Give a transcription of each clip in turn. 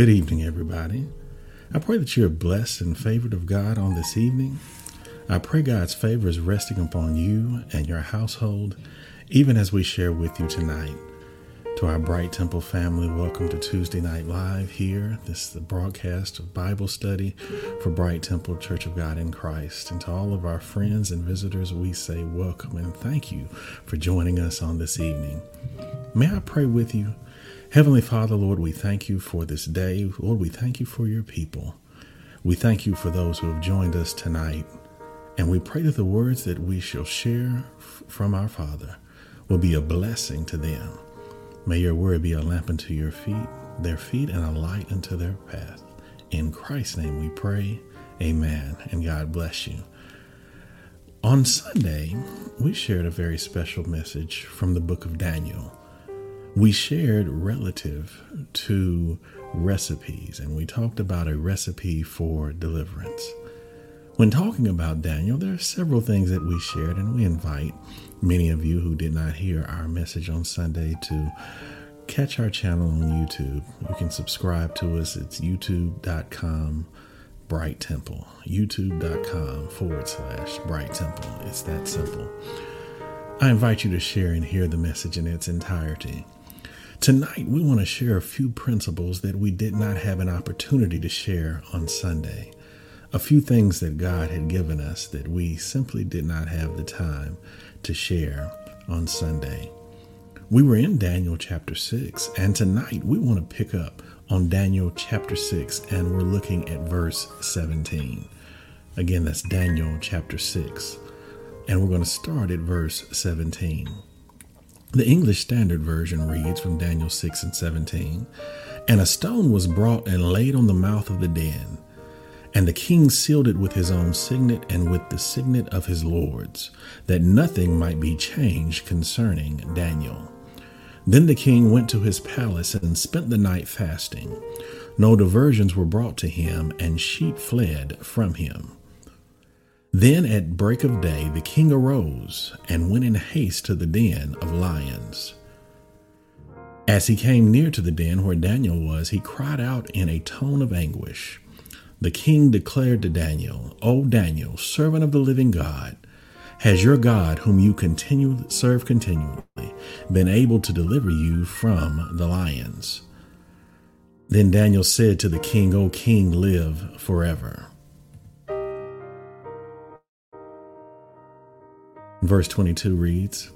Good evening, everybody. I pray that you're blessed and favored of God on this evening. I pray God's favor is resting upon you and your household, even as we share with you tonight. To our Bright Temple family, welcome to Tuesday Night Live here. This is the broadcast of Bible study for Bright Temple Church of God in Christ. And to all of our friends and visitors, we say welcome and thank you for joining us on this evening. May I pray with you? Heavenly Father, Lord, we thank you for this day. Lord, we thank you for your people. We thank you for those who have joined us tonight. And we pray that the words that we shall share from our Father will be a blessing to them. May your word be a lamp unto your feet, their feet, and a light unto their path. In Christ's name we pray. Amen. And God bless you. On Sunday, we shared a very special message from the book of Daniel. We shared relative to recipes, and we talked about a recipe for deliverance. When talking about Daniel, there are several things that we shared, and we invite many of you who did not hear our message on Sunday to catch our channel on YouTube. You can subscribe to us. It's youtube.com Bright Temple. YouTube.com forward slash Bright Temple. It's that simple. I invite you to share and hear the message in its entirety. Tonight, we want to share a few principles that we did not have an opportunity to share on Sunday. A few things that God had given us that we simply did not have the time to share on Sunday. We were in Daniel chapter 6, and tonight we want to pick up on Daniel chapter 6, and we're looking at verse 17. Again, that's Daniel chapter 6, and we're going to start at verse 17. The English Standard Version reads from Daniel 6 and 17 And a stone was brought and laid on the mouth of the den and the king sealed it with his own signet and with the signet of his lords, that nothing might be changed concerning Daniel. Then the king went to his palace and spent the night fasting. No diversions were brought to him, and sheep fled from him. Then at break of day the king arose and went in haste to the den of lions. As he came near to the den where Daniel was, he cried out in a tone of anguish. The king declared to Daniel, O Daniel, servant of the living God, has your God, whom you continue serve continually, been able to deliver you from the lions? Then Daniel said to the king, O king, live forever. Verse 22 reads,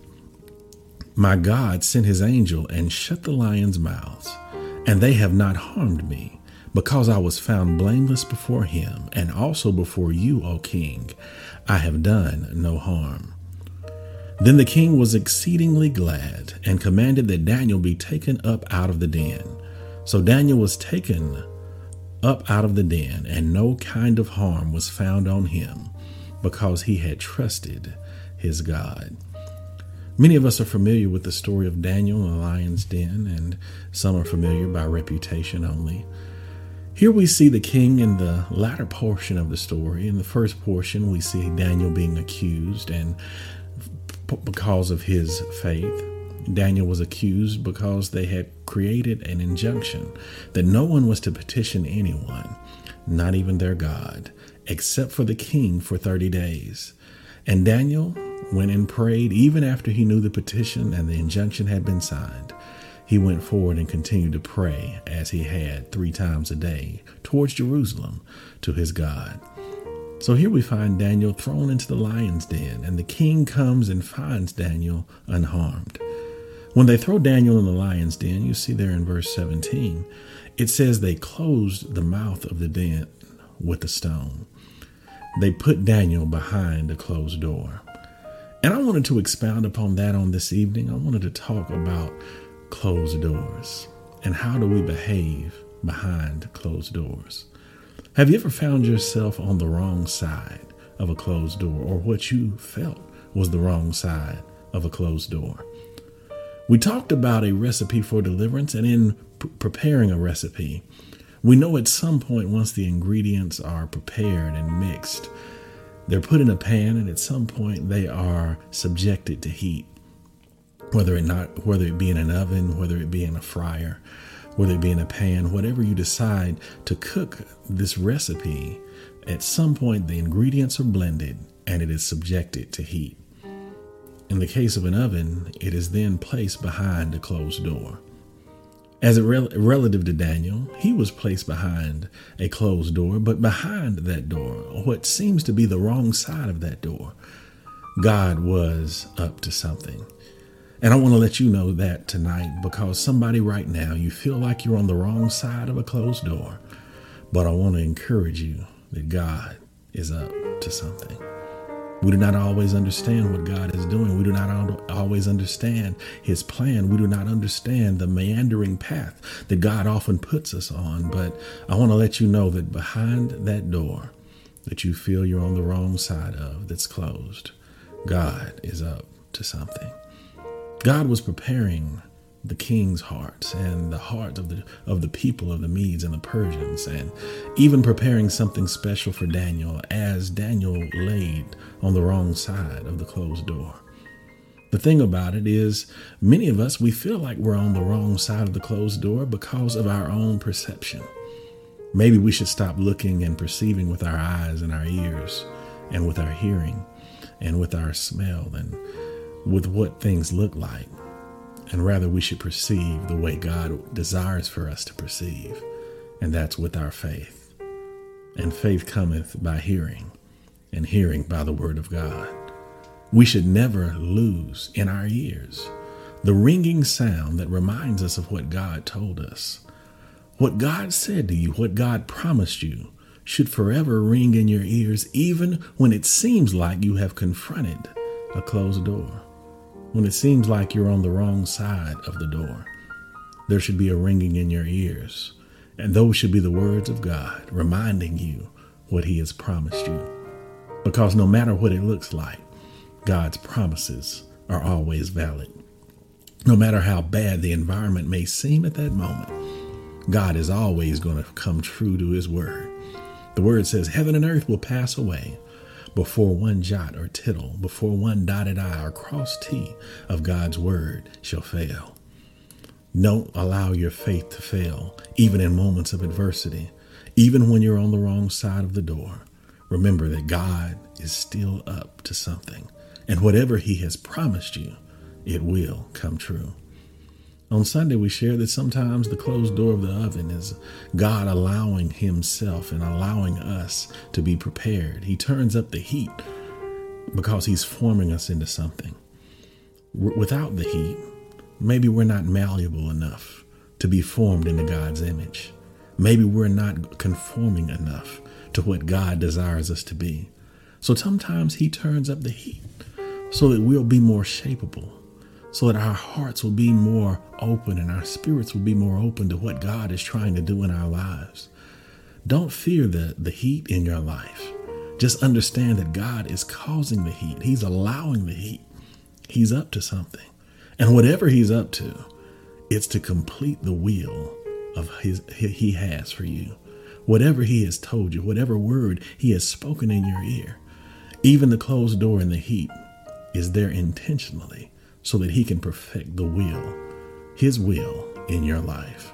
My God sent his angel and shut the lions' mouths, and they have not harmed me because I was found blameless before him, and also before you, O king, I have done no harm. Then the king was exceedingly glad, and commanded that Daniel be taken up out of the den. So Daniel was taken up out of the den, and no kind of harm was found on him, because he had trusted his God. Many of us are familiar with the story of Daniel in the lion's den, and some are familiar by reputation only. Here we see the king in the latter portion of the story. In the first portion, we see Daniel being accused, and because of his faith, Daniel was accused because they had created an injunction that no one was to petition anyone, not even their God, except for the king for 30 days. And Daniel went and prayed even after he knew the petition and the injunction had been signed he went forward and continued to pray as he had three times a day towards Jerusalem to his God. So here we find Daniel thrown into the lion's den, and the king comes and finds Daniel unharmed. When they throw Daniel in the lion's den, you see there in verse 17, it says they closed the mouth of the den with a stone. They put Daniel behind a closed door. And I wanted to expound upon that on this evening. I wanted to talk about closed doors and how do we behave behind closed doors? Have you ever found yourself on the wrong side of a closed door or what you felt was the wrong side of a closed door? We talked about a recipe for deliverance, and in p- preparing a recipe, we know at some point once the ingredients are prepared and mixed, they're put in a pan, and at some point they are subjected to heat whether it not whether it be in an oven, whether it be in a fryer. whether it be in a pan, whatever you decide to cook this recipe, at some point the ingredients are blended and it is subjected to heat. In the case of an oven, it is then placed behind a closed door. As a rel- relative to Daniel, he was placed behind a closed door, but behind that door, what seems to be the wrong side of that door, God was up to something. And I want to let you know that tonight because somebody right now, you feel like you're on the wrong side of a closed door. But I want to encourage you that God is up to something. We do not always understand what God is doing. We do not always understand His plan. We do not understand the meandering path that God often puts us on. But I want to let you know that behind that door that you feel you're on the wrong side of, that's closed, God is up to something. God was preparing the king's hearts and the heart of the of the people of the Medes and the Persians and even preparing something special for Daniel as Daniel laid on the wrong side of the closed door. The thing about it is many of us we feel like we're on the wrong side of the closed door because of our own perception. Maybe we should stop looking and perceiving with our eyes and our ears and with our hearing and with our smell and with what things look like, and rather we should perceive the way God desires for us to perceive, and that's with our faith. And faith cometh by hearing, and hearing by the word of God. We should never lose in our ears the ringing sound that reminds us of what God told us. What God said to you, what God promised you, should forever ring in your ears, even when it seems like you have confronted a closed door when it seems like you're on the wrong side of the door. There should be a ringing in your ears, and those should be the words of God reminding you what He has promised you. Because no matter what it looks like, God's promises are always valid. No matter how bad the environment may seem at that moment, God is always going to come true to His word. The word says, Heaven and earth will pass away, before one jot or tittle, before one dotted I or cross T of God's word shall fail. Don't allow your faith to fail, even in moments of adversity, even when you're on the wrong side of the door. Remember that God is still up to something, and whatever He has promised you, it will come true. On Sunday, we shared that sometimes the closed door of the oven is God allowing Himself and allowing us to be prepared. He turns up the heat because He's forming us into something. Without the heat, maybe we're not malleable enough to be formed into God's image. Maybe we're not conforming enough to what God desires us to be. So sometimes He turns up the heat so that we'll be more shapeable so that our hearts will be more open and our spirits will be more open to what God is trying to do in our lives. Don't fear the, the heat in your life. Just understand that God is causing the heat, He's allowing the heat. He's up to something. And whatever He's up to, it's to complete the will of his He has for you. Whatever He has told you, whatever word He has spoken in your ear, even the closed door in the heat is there intentionally so that He can perfect the will, His will in your life.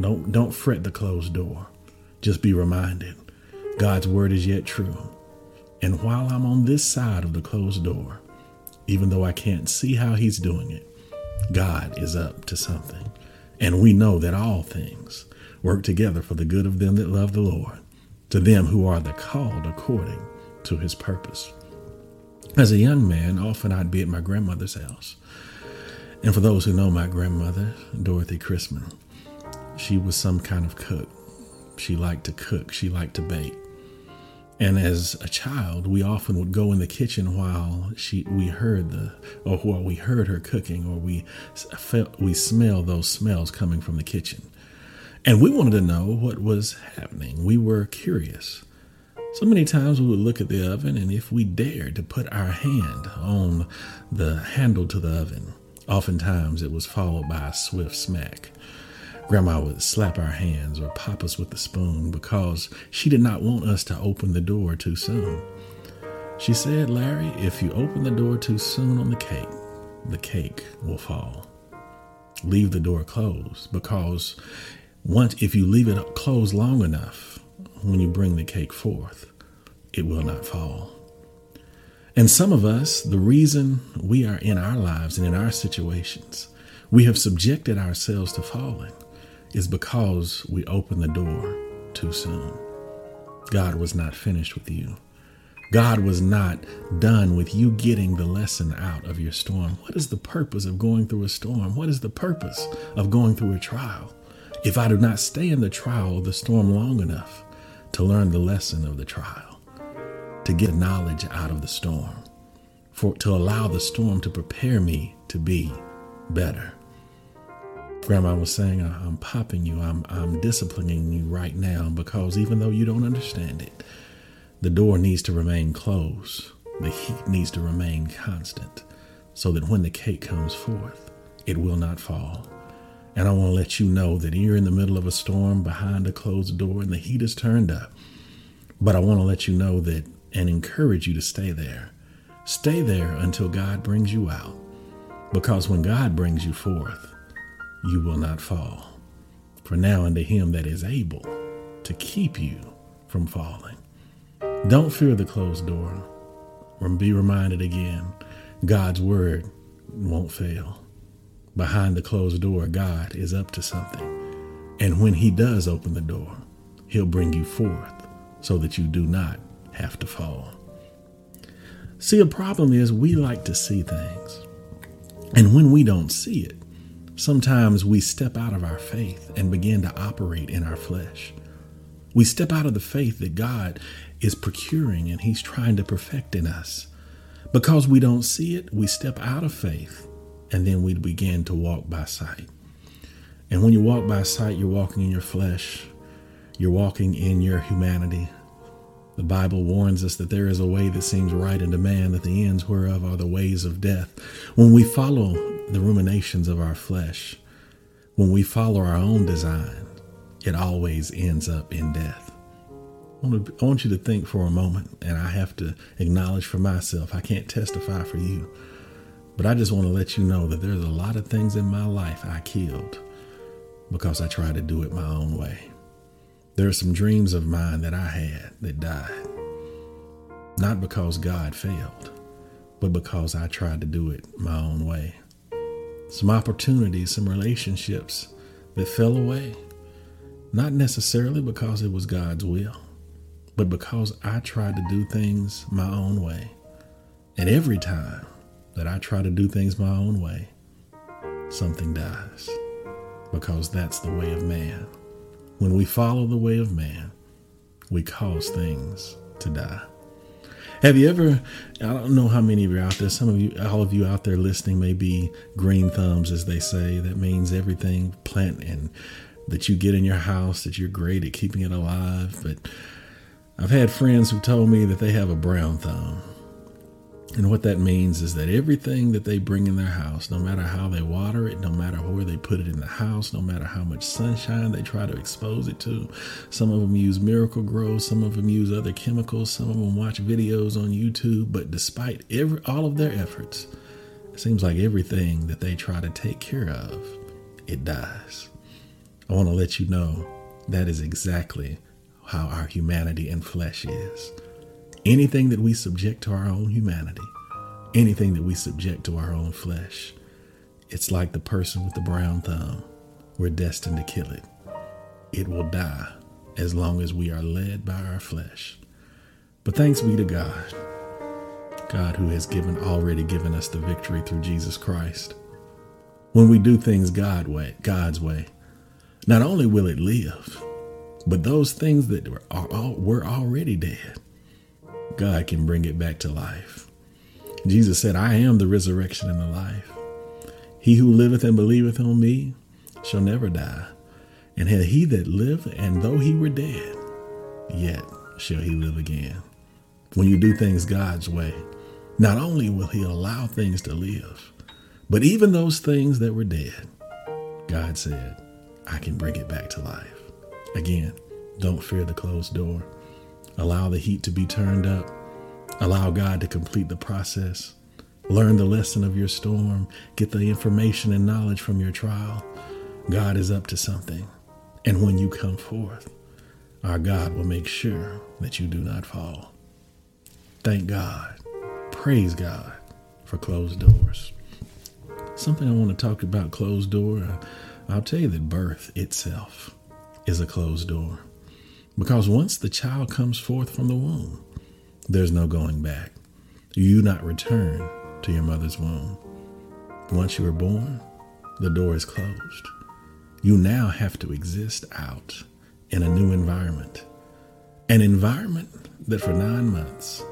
Don't, don't fret the closed door. Just be reminded God's word is yet true. And while I'm on this side of the closed door, even though I can't see how He's doing it, God is up to something. And we know that all things work together for the good of them that love the Lord, to them who are the called according to His purpose. As a young man, often I'd be at my grandmother's house. And for those who know my grandmother, Dorothy Chrisman, she was some kind of cook. She liked to cook, she liked to bake. And as a child, we often would go in the kitchen while she we heard the or while we heard her cooking or we felt we smelled those smells coming from the kitchen. And we wanted to know what was happening. We were curious. So many times we would look at the oven, and if we dared to put our hand on the handle to the oven, oftentimes it was followed by a swift smack. Grandma would slap our hands or pop us with the spoon because she did not want us to open the door too soon. She said, Larry, if you open the door too soon on the cake, the cake will fall. leave the door closed because once if you leave it closed long enough when you bring the cake forth it will not fall and some of us the reason we are in our lives and in our situations we have subjected ourselves to falling is because we opened the door too soon god was not finished with you God was not done with you getting the lesson out of your storm. What is the purpose of going through a storm? What is the purpose of going through a trial? If I do not stay in the trial of the storm long enough to learn the lesson of the trial, to get knowledge out of the storm, for to allow the storm to prepare me to be better. Grandma was saying, I'm popping you, I'm, I'm disciplining you right now because even though you don't understand it, the door needs to remain closed. The heat needs to remain constant so that when the cake comes forth, it will not fall. And I want to let you know that you're in the middle of a storm behind a closed door and the heat is turned up. But I want to let you know that and encourage you to stay there. Stay there until God brings you out. Because when God brings you forth, you will not fall. For now unto him that is able to keep you from falling. Don't fear the closed door. Be reminded again God's word won't fail. Behind the closed door, God is up to something. And when He does open the door, He'll bring you forth so that you do not have to fall. See, a problem is we like to see things. And when we don't see it, sometimes we step out of our faith and begin to operate in our flesh. We step out of the faith that God is procuring and He's trying to perfect in us. Because we don't see it, we step out of faith and then we'd begin to walk by sight. And when you walk by sight, you're walking in your flesh, you're walking in your humanity. The Bible warns us that there is a way that seems right unto man, that the ends whereof are the ways of death. When we follow the ruminations of our flesh, when we follow our own design, it always ends up in death. I want, you to think for a moment, and I have to acknowledge for myself, I can't testify for you, but I just want to let you know that there's a lot of things in my life I killed because I tried to do it my own way. There are some dreams of mine that I had that died, not because God failed, but because I tried to do it my own way. Some opportunities, some relationships that fell away, not necessarily because it was God's will but because I tried to do things my own way. And every time that I try to do things my own way, something dies. Because that's the way of man. When we follow the way of man, we cause things to die. Have you ever, I don't know how many of you are out there, some of you, all of you out there listening may be green thumbs, as they say. That means everything plant and that you get in your house, that you're great at keeping it alive. But I've had friends who told me that they have a brown thumb. And what that means is that everything that they bring in their house, no matter how they water it, no matter where they put it in the house, no matter how much sunshine they try to expose it to, some of them use Miracle-Gro, some of them use other chemicals, some of them watch videos on YouTube, but despite every all of their efforts, it seems like everything that they try to take care of, it dies. I want to let you know that is exactly how our humanity and flesh is. Anything that we subject to our own humanity, anything that we subject to our own flesh, it's like the person with the brown thumb. We're destined to kill it. It will die as long as we are led by our flesh. But thanks be to God, God who has given already given us the victory through Jesus Christ. When we do things God way, God's way, not only will it live, but those things that were, were already dead, God can bring it back to life. Jesus said, I am the resurrection and the life. He who liveth and believeth on me shall never die. And had he that lived, and though he were dead, yet shall he live again. When you do things God's way, not only will he allow things to live, but even those things that were dead, God said, I can bring it back to life. Again, don't fear the closed door. Allow the heat to be turned up. Allow God to complete the process. Learn the lesson of your storm. Get the information and knowledge from your trial. God is up to something. And when you come forth, our God will make sure that you do not fall. Thank God. Praise God for closed doors. Something I want to talk about closed door. I'll tell you that birth itself is a closed door. Because once the child comes forth from the womb, there's no going back. You do not return to your mother's womb. Once you are born, the door is closed. You now have to exist out in a new environment. An environment that for nine months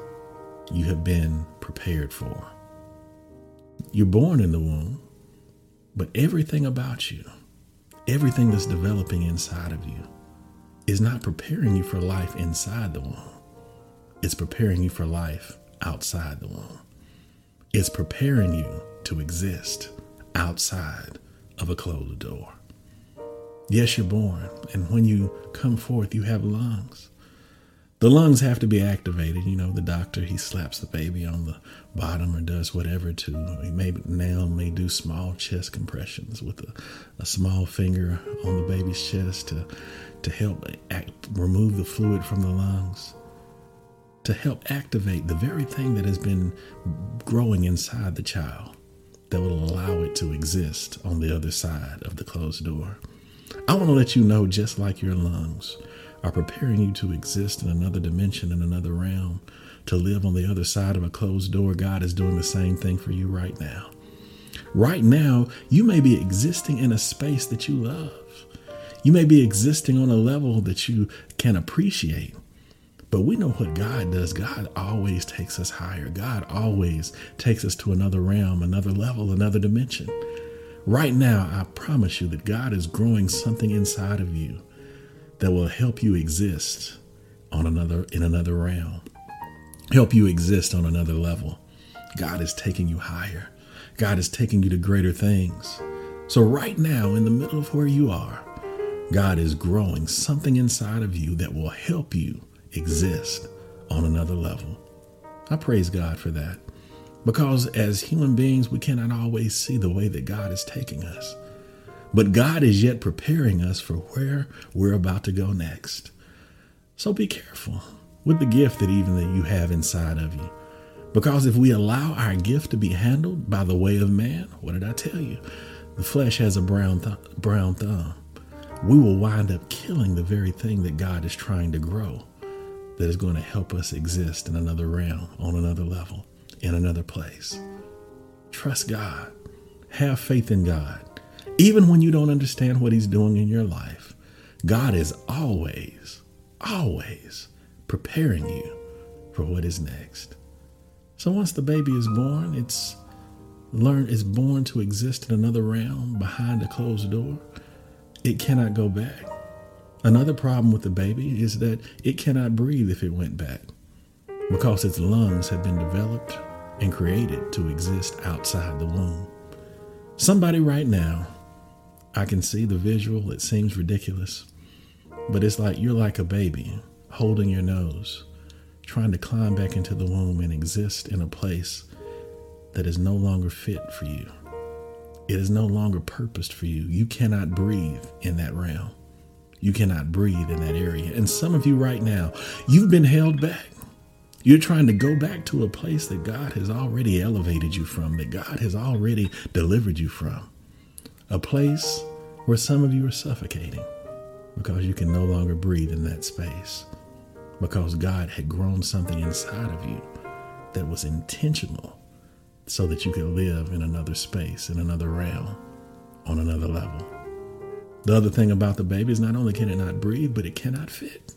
you have been prepared for. You're born in the womb, but everything about you, everything that's developing inside of you, is not preparing you for life inside the womb. It's preparing you for life outside the womb. It's preparing you to exist outside of a closed door. Yes, you're born, and when you come forth, you have lungs. The lungs have to be activated. You know, the doctor he slaps the baby on the bottom or does whatever to. He may now may do small chest compressions with a, a small finger on the baby's chest to to help act, remove the fluid from the lungs, to help activate the very thing that has been growing inside the child that will allow it to exist on the other side of the closed door. I want to let you know, just like your lungs are preparing you to exist in another dimension, in another realm, to live on the other side of a closed door, God is doing the same thing for you right now. Right now, you may be existing in a space that you love. You may be existing on a level that you can appreciate. But we know what God does. God always takes us higher. God always takes us to another realm, another level, another dimension. Right now, I promise you that God is growing something inside of you that will help you exist on another in another realm. Help you exist on another level. God is taking you higher. God is taking you to greater things. So right now in the middle of where you are, God is growing something inside of you that will help you exist on another level. I praise God for that. Because as human beings, we cannot always see the way that God is taking us. But God is yet preparing us for where we're about to go next. So be careful with the gift that even that you have inside of you. Because if we allow our gift to be handled by the way of man, what did I tell you? The flesh has a brown th- brown thumb. We will wind up killing the very thing that God is trying to grow that is going to help us exist in another realm, on another level in another place. Trust God. Have faith in God. Even when you don't understand what He's doing in your life, God is always, always preparing you for what is next. So once the baby is born, it's learned it's born to exist in another realm behind a closed door. It cannot go back. Another problem with the baby is that it cannot breathe if it went back because its lungs have been developed and created to exist outside the womb. Somebody right now, I can see the visual, it seems ridiculous, but it's like you're like a baby holding your nose, trying to climb back into the womb and exist in a place that is no longer fit for you. It is no longer purposed for you. You cannot breathe in that realm. You cannot breathe in that area. And some of you right now, you've been held back. You're trying to go back to a place that God has already elevated you from, that God has already delivered you from. A place where some of you are suffocating because you can no longer breathe in that space. Because God had grown something inside of you that was intentional so that you could live in another space, in another realm, on another level. The other thing about the baby is not only can it not breathe, but it cannot fit.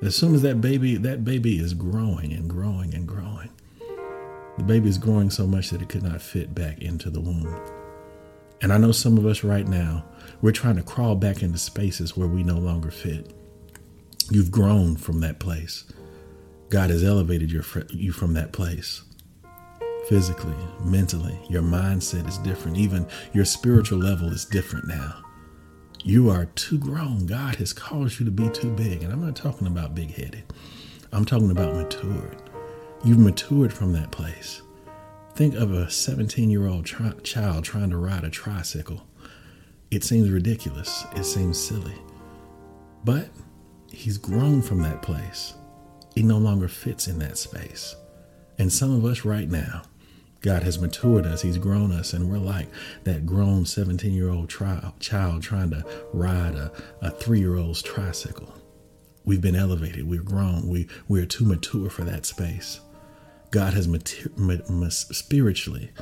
As soon as that baby, that baby is growing and growing and growing. The baby is growing so much that it could not fit back into the womb. And I know some of us right now, we're trying to crawl back into spaces where we no longer fit. You've grown from that place. God has elevated your, you from that place. Physically, mentally, your mindset is different. Even your spiritual level is different now. You are too grown. God has caused you to be too big. And I'm not talking about big headed, I'm talking about matured. You've matured from that place. Think of a 17 year old tri- child trying to ride a tricycle. It seems ridiculous, it seems silly. But he's grown from that place. He no longer fits in that space. And some of us right now, God has matured us, He's grown us, and we're like that grown 17 year old tri- child trying to ride a, a three year old's tricycle. We've been elevated, we're grown, we, we're too mature for that space. God has mater- ma- ma- spiritually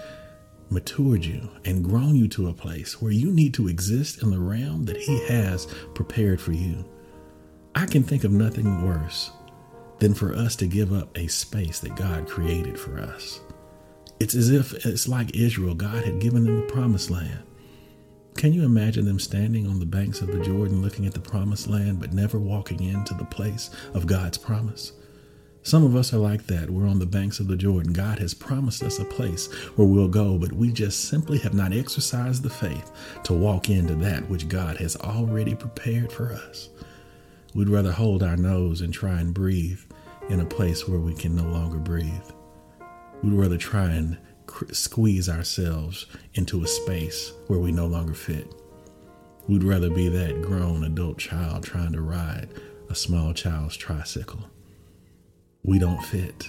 matured you and grown you to a place where you need to exist in the realm that He has prepared for you. I can think of nothing worse than for us to give up a space that God created for us. It's as if it's like Israel, God had given them the promised land. Can you imagine them standing on the banks of the Jordan looking at the promised land but never walking into the place of God's promise? Some of us are like that. We're on the banks of the Jordan. God has promised us a place where we'll go, but we just simply have not exercised the faith to walk into that which God has already prepared for us. We'd rather hold our nose and try and breathe in a place where we can no longer breathe. We'd rather try and squeeze ourselves into a space where we no longer fit. We'd rather be that grown adult child trying to ride a small child's tricycle. We don't fit.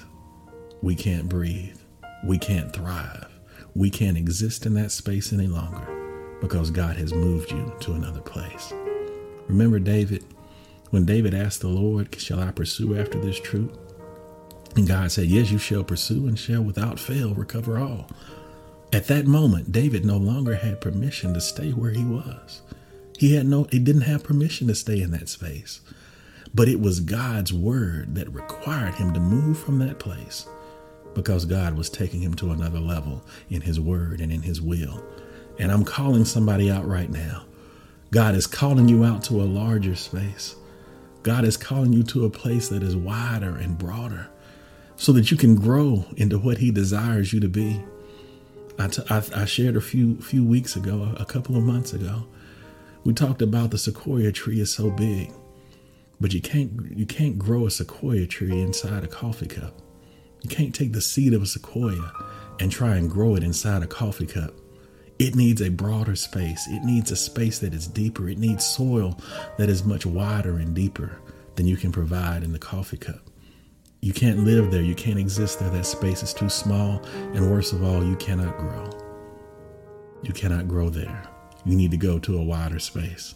We can't breathe. We can't thrive. We can't exist in that space any longer because God has moved you to another place. Remember David? When David asked the Lord, Shall I pursue after this truth? And God said, Yes, you shall pursue and shall without fail recover all. At that moment, David no longer had permission to stay where he was. He had no he didn't have permission to stay in that space. But it was God's word that required him to move from that place because God was taking him to another level in his word and in his will. And I'm calling somebody out right now. God is calling you out to a larger space. God is calling you to a place that is wider and broader so that you can grow into what he desires you to be. I, t- I, I shared a few few weeks ago, a couple of months ago, we talked about the sequoia tree is so big, but you can't you can't grow a sequoia tree inside a coffee cup. You can't take the seed of a sequoia and try and grow it inside a coffee cup. It needs a broader space. It needs a space that is deeper. It needs soil that is much wider and deeper than you can provide in the coffee cup. You can't live there. You can't exist there. That space is too small. And worst of all, you cannot grow. You cannot grow there. You need to go to a wider space.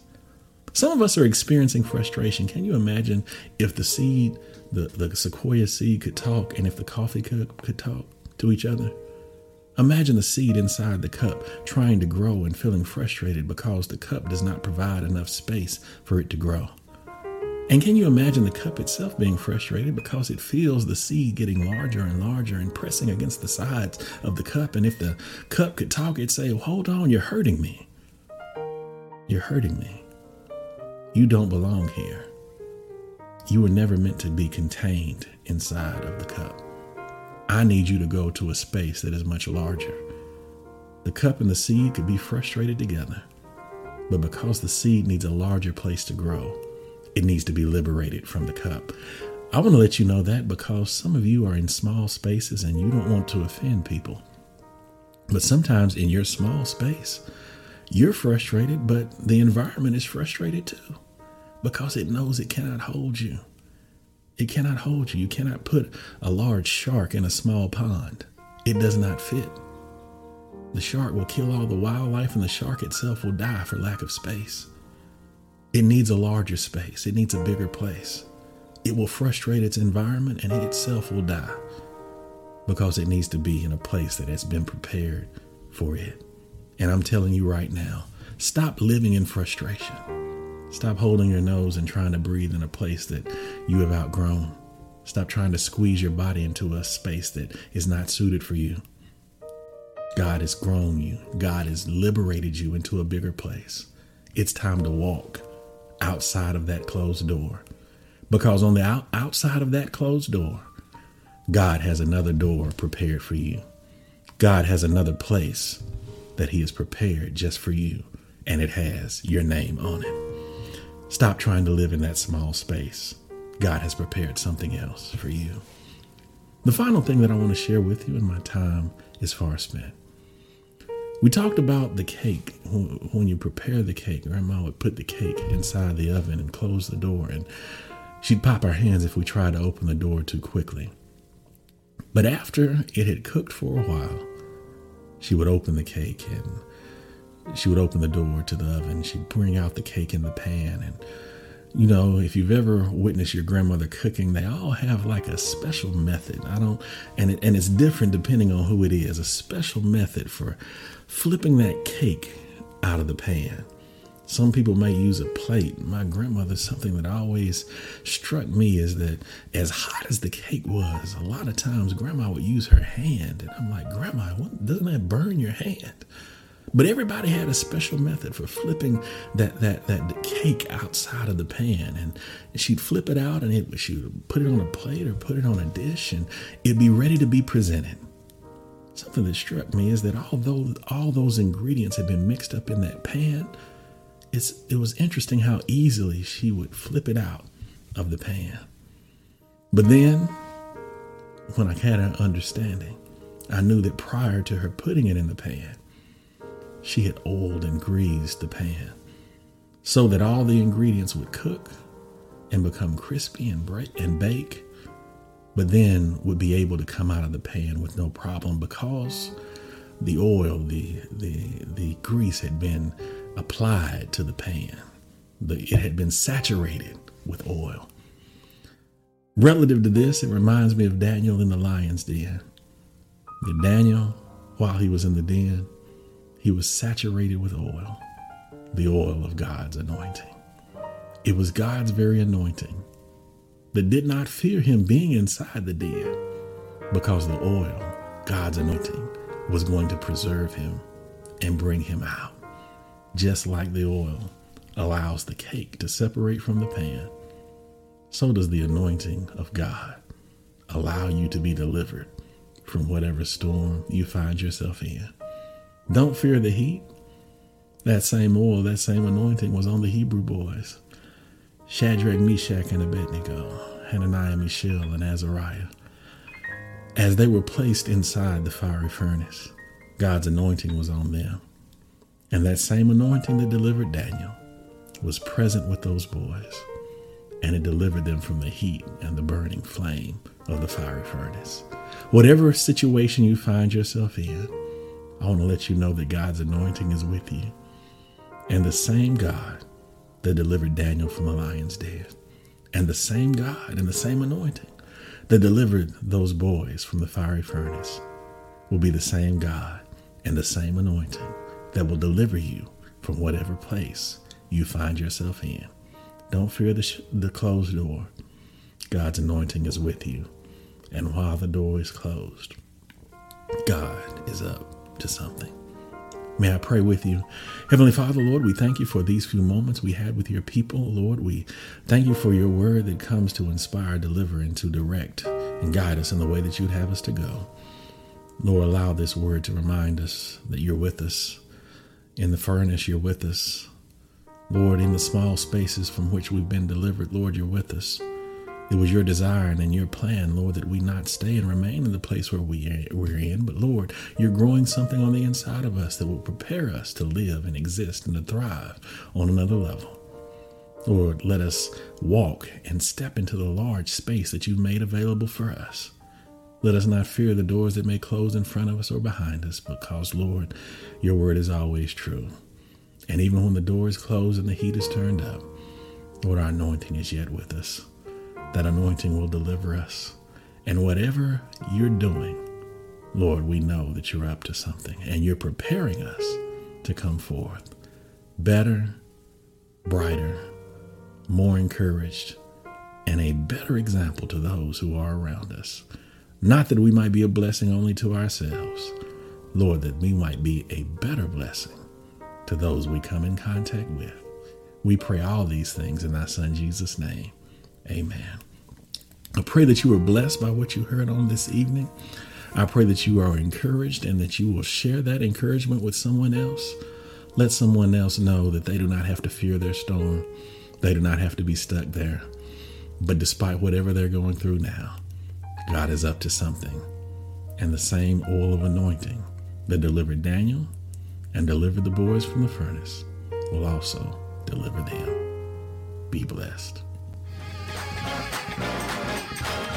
Some of us are experiencing frustration. Can you imagine if the seed, the, the sequoia seed, could talk and if the coffee cup could talk to each other? Imagine the seed inside the cup trying to grow and feeling frustrated because the cup does not provide enough space for it to grow. And can you imagine the cup itself being frustrated because it feels the seed getting larger and larger and pressing against the sides of the cup? And if the cup could talk, it'd say, Hold on, you're hurting me. You're hurting me. You don't belong here. You were never meant to be contained inside of the cup. I need you to go to a space that is much larger. The cup and the seed could be frustrated together, but because the seed needs a larger place to grow, it needs to be liberated from the cup. I want to let you know that because some of you are in small spaces and you don't want to offend people. But sometimes in your small space, you're frustrated, but the environment is frustrated too because it knows it cannot hold you. It cannot hold you. You cannot put a large shark in a small pond. It does not fit. The shark will kill all the wildlife, and the shark itself will die for lack of space. It needs a larger space, it needs a bigger place. It will frustrate its environment, and it itself will die because it needs to be in a place that has been prepared for it. And I'm telling you right now stop living in frustration. Stop holding your nose and trying to breathe in a place that you have outgrown. Stop trying to squeeze your body into a space that is not suited for you. God has grown you, God has liberated you into a bigger place. It's time to walk outside of that closed door. Because on the out- outside of that closed door, God has another door prepared for you. God has another place that He has prepared just for you, and it has your name on it. Stop trying to live in that small space. God has prepared something else for you. The final thing that I want to share with you in my time is far spent. We talked about the cake. When you prepare the cake, Grandma would put the cake inside the oven and close the door, and she'd pop our hands if we tried to open the door too quickly. But after it had cooked for a while, she would open the cake and she would open the door to the oven. She'd bring out the cake in the pan and you know, if you've ever witnessed your grandmother cooking, they all have like a special method. I don't, and it, and it's different depending on who it is. A special method for flipping that cake out of the pan. Some people may use a plate. My grandmother, something that always struck me is that as hot as the cake was, a lot of times grandma would use her hand. And I'm like, Grandma, doesn't that burn your hand? But everybody had a special method for flipping that that that cake outside of the pan, and she'd flip it out, and it she would put it on a plate or put it on a dish, and it'd be ready to be presented. Something that struck me is that although all those ingredients had been mixed up in that pan, it's it was interesting how easily she would flip it out of the pan. But then, when I had an understanding, I knew that prior to her putting it in the pan, she had oiled and greased the pan so that all the ingredients would cook and become crispy and break and bake, but then would be able to come out of the pan with no problem because the oil, the the the grease had been applied to the pan. The, it had been saturated with oil. Relative to this, it reminds me of Daniel in the lion's den. Daniel, while he was in the den, he was saturated with oil, the oil of God's anointing. It was God's very anointing that did not fear him being inside the den because the oil, God's anointing, was going to preserve him and bring him out. Just like the oil allows the cake to separate from the pan, so does the anointing of God allow you to be delivered from whatever storm you find yourself in. Don't fear the heat. That same oil, that same anointing was on the Hebrew boys Shadrach, Meshach, and Abednego, Hananiah, Mishael, and Azariah. As they were placed inside the fiery furnace, God's anointing was on them. And that same anointing that delivered Daniel was present with those boys, and it delivered them from the heat and the burning flame of the fiery furnace. Whatever situation you find yourself in, I want to let you know that God's anointing is with you. And the same God that delivered Daniel from the lion's den, and the same God and the same anointing that delivered those boys from the fiery furnace will be the same God and the same anointing that will deliver you from whatever place you find yourself in. Don't fear the, sh- the closed door. God's anointing is with you. And while the door is closed, God is to something. May I pray with you? Heavenly Father, Lord, we thank you for these few moments we had with your people. Lord, we thank you for your word that comes to inspire, deliver, and to direct and guide us in the way that you'd have us to go. Lord, allow this word to remind us that you're with us. In the furnace, you're with us. Lord, in the small spaces from which we've been delivered, Lord, you're with us. It was your desire and your plan, Lord, that we not stay and remain in the place where we, we're in, but Lord, you're growing something on the inside of us that will prepare us to live and exist and to thrive on another level. Lord, let us walk and step into the large space that you've made available for us. Let us not fear the doors that may close in front of us or behind us, because, Lord, your word is always true. And even when the door is closed and the heat is turned up, Lord, our anointing is yet with us that anointing will deliver us. And whatever you're doing, Lord, we know that you're up to something and you're preparing us to come forth better, brighter, more encouraged, and a better example to those who are around us. Not that we might be a blessing only to ourselves, Lord, that we might be a better blessing to those we come in contact with. We pray all these things in thy Son Jesus' name. Amen. I pray that you were blessed by what you heard on this evening. I pray that you are encouraged and that you will share that encouragement with someone else. Let someone else know that they do not have to fear their storm, they do not have to be stuck there. But despite whatever they're going through now, God is up to something. and the same oil of anointing that delivered Daniel and delivered the boys from the furnace will also deliver them. Be blessed.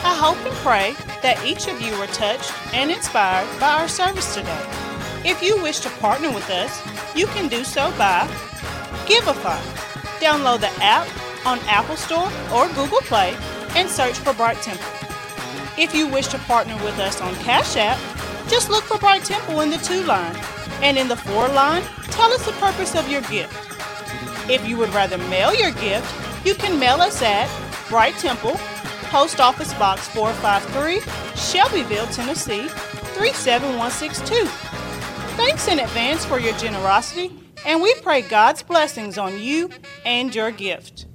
I hope and pray that each of you were touched and inspired by our service today. If you wish to partner with us, you can do so by Givelify. Download the app on Apple Store or Google Play and search for Bright Temple. If you wish to partner with us on Cash App, just look for Bright Temple in the To line, and in the For line, tell us the purpose of your gift. If you would rather mail your gift, you can mail us at Bright Temple, Post Office Box 453, Shelbyville, Tennessee 37162. Thanks in advance for your generosity, and we pray God's blessings on you and your gift.